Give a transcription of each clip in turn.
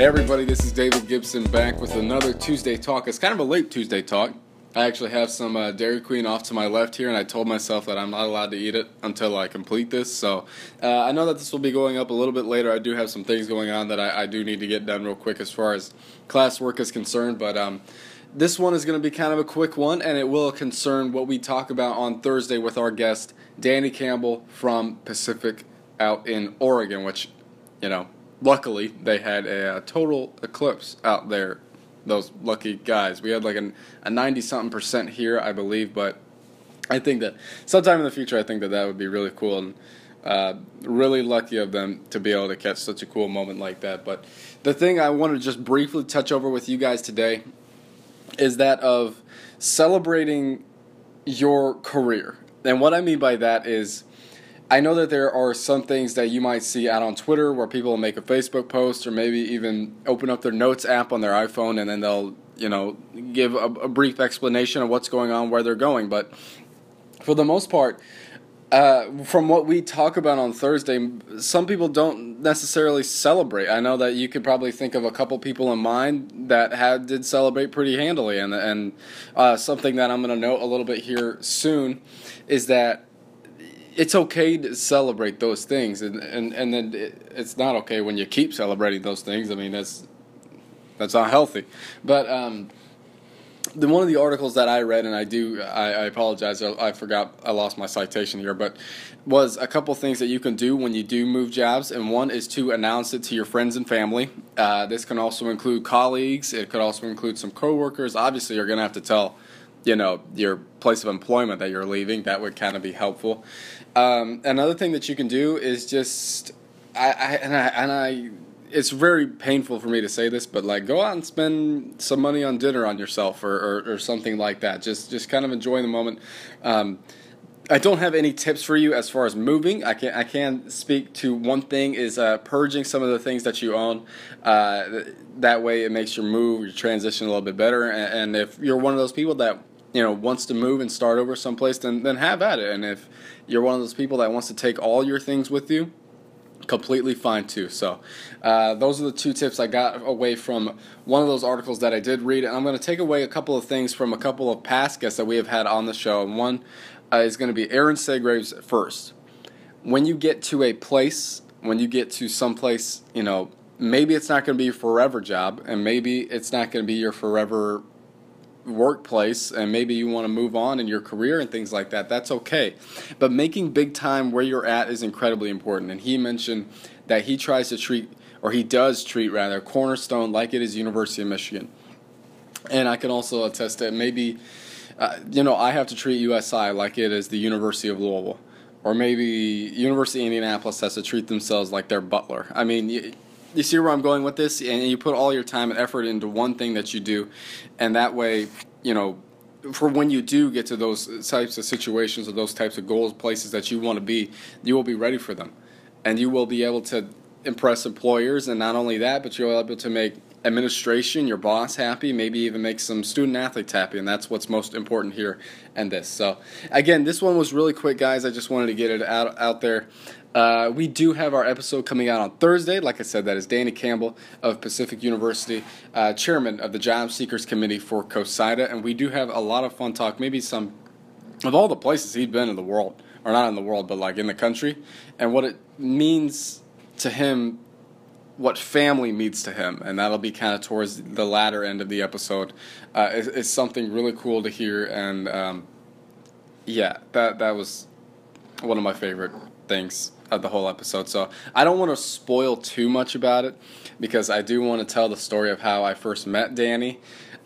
Hey everybody, this is David Gibson back with another Tuesday talk. It's kind of a late Tuesday talk. I actually have some uh, Dairy Queen off to my left here, and I told myself that I'm not allowed to eat it until I complete this. So uh, I know that this will be going up a little bit later. I do have some things going on that I, I do need to get done real quick as far as classwork is concerned, but um, this one is going to be kind of a quick one, and it will concern what we talk about on Thursday with our guest, Danny Kambel from Pacific out in Oregon, which, you know, luckily they had a, a, total eclipse out there. Those lucky guys. We had like an, a ninety something percent here, I believe, but I think that sometime in the future, I think that that would be really cool and uh, really lucky of them to be able to catch such a cool moment like that. But the thing I want to just briefly touch over with you guys today is that of celebrating your career. And what I mean by that is I know that there are some things that you might see out on Twitter where people make a Facebook post or maybe even open up their notes app on their iPhone and then they'll, you know, give a, a brief explanation of what's going on, where they're going. But for the most part, uh, from what we talk about on Thursday, some people don't necessarily celebrate. I know that you could probably think of a couple people in mind that had did celebrate pretty handily, and and uh, something that I'm going to note a little bit here soon is that it's okay to celebrate those things, and and and then it, it's not okay when you keep celebrating those things. I mean, that's that's not healthy. But um, the one of the articles that I read, and I do, I, I apologize, I, I, forgot, I lost my citation here, but was a couple things that you can do when you do move jobs, and one is to announce it to your friends and family. Uh, this can also include colleagues. It could also include some coworkers. Obviously, you're going to have to tell you know your place of employment that you're leaving that would kind of be helpful um, another thing that you can do is just I, I, and I and I it's very painful for me to say this but like go out and spend some money on dinner on yourself or, or, or something like that just just kind of enjoy the moment um, I don't have any tips for you as far as moving. I can I can speak to one thing is uh, purging some of the things that you own. Uh, that way, it makes your move, your transition a little bit better. And, and if you're one of those people that you know wants to move and start over someplace, then then have at it. And if you're one of those people that wants to take all your things with you, completely fine too. So, uh, those are the two tips I got away from one of those articles that I did read. And I'm going to take away a couple of things from a couple of past guests that we have had on the show. And one uh, is going to be Aaron Segraves first. When you get to a place, when you get to someplace, you know, maybe it's not going to be a forever job, and maybe it's not going to be your forever workplace and maybe you want to move on in your career and things like that, that's okay. But making big time where you're at is incredibly important. And he mentioned that he tries to treat, or he does treat rather, Cornerstone like it is University of Michigan. And I can also attest that maybe, uh, you know, I have to treat USI like it is the University of Louisville. Or maybe University of Indianapolis has to treat themselves like their Butler. I mean, you see where I'm going with this, and you put all your time and effort into one thing that you do, and that way, you know, for when you do get to those types of situations or those types of goals, places that you want to be, you will be ready for them, and you will be able to impress employers, and not only that, but you'll be able to make administration, your boss happy, maybe even make some student athletes happy, and that's what's most important here and this. So, again, this one was really quick, guys. I just wanted to get it out out there. Uh, we do have our episode coming out on Thursday. Like I said, that is Danny Kambel of Pacific University, uh, chairman of the Job Seekers Committee for COSIDA, and we do have a lot of fun talk. Maybe some of all the places he'd been in the world, or not in the world, but like in the country, and what it means to him, what family means to him, and that'll be kind of towards the latter end of the episode. Uh, is, is something really cool to hear, and um, yeah, that that was one of my favorite things of the whole episode. So I don't want to spoil too much about it because I do want to tell the story of how I first met Danny.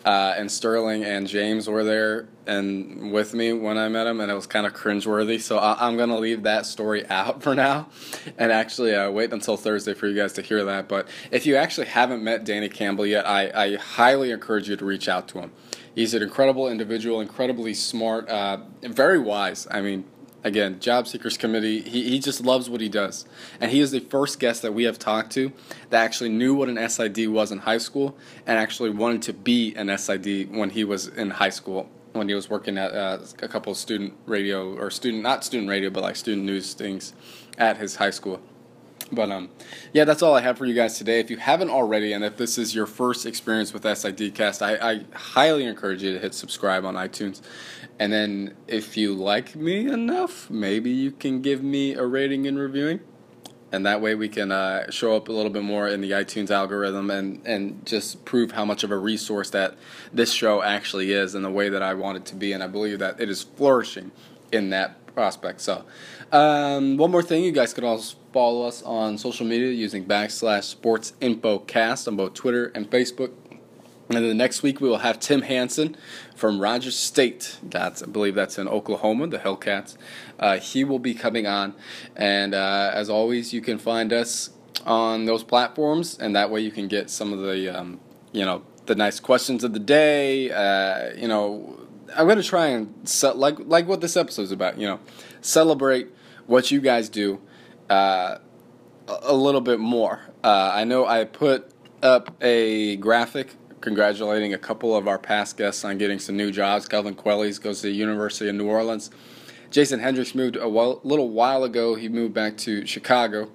Uh, and Sterling and James were there and with me when I met him, and it was kind of cringeworthy. So I- am gonna leave that story out for now, and actually uh, wait until Thursday for you guys to hear that. But if you actually haven't met Danny Kambel yet, I, I highly encourage you to reach out to him. He's an incredible individual, incredibly smart, uh, very wise. I mean, again, Job Seekers Committee, he, he just loves what he does. And he is the first guest that we have talked to that actually knew what an SID was in high school and actually wanted to be an SID when he was in high school, when he was working at uh, a couple student radio, or student, not student radio, but like student news things at his high school. But um, yeah, that's all I have for you guys today. If you haven't already, and if this is your first experience with SIDcast, I, I highly encourage you to hit subscribe on iTunes. And then if you like me enough, maybe you can give me a rating and reviewing. And that way we can uh, show up a little bit more in the iTunes algorithm and, and just prove how much of a resource that this show actually is and the way that I want it to be. And I believe that it is flourishing in that prospect. So, um, one more thing, you guys can also follow us on social media using backslash sports info cast on both Twitter and Facebook. And then the next week we will have Tim Hanson from Rogers State. That's I believe that's in Oklahoma, the Hillcats. Uh, he will be coming on, and uh, as always, you can find us on those platforms, and that way you can get some of the um, you know the nice questions of the day. Uh, you know, I'm gonna try and like like what this episode is about. You know, celebrate what you guys do uh, a little bit more. Uh, I know I put up a graphic congratulating a couple of our past guests on getting some new jobs. Calvin Quellies goes to the University of New Orleans. Jason Hendricks moved a while, little while ago. He moved back to Chicago,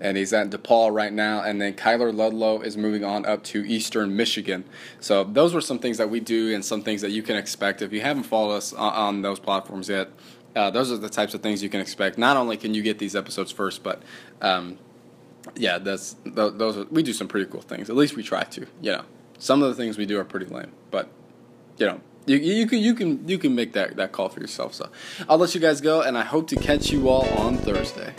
and he's at DePaul right now. And then Kyler Ludlow is moving on up to Eastern Michigan. So those were some things that we do, and some things that you can expect if you haven't followed us on, on those platforms yet. Uh, those are the types of things you can expect. Not only can you get these episodes first, but um, yeah, that's those. Are, we do some pretty cool things. At least we try to. You know. Some of the things we do are pretty lame, but you know, you, you can you can you can make that that call for yourself. So I'll let you guys go, and I hope to catch you all on Thursday.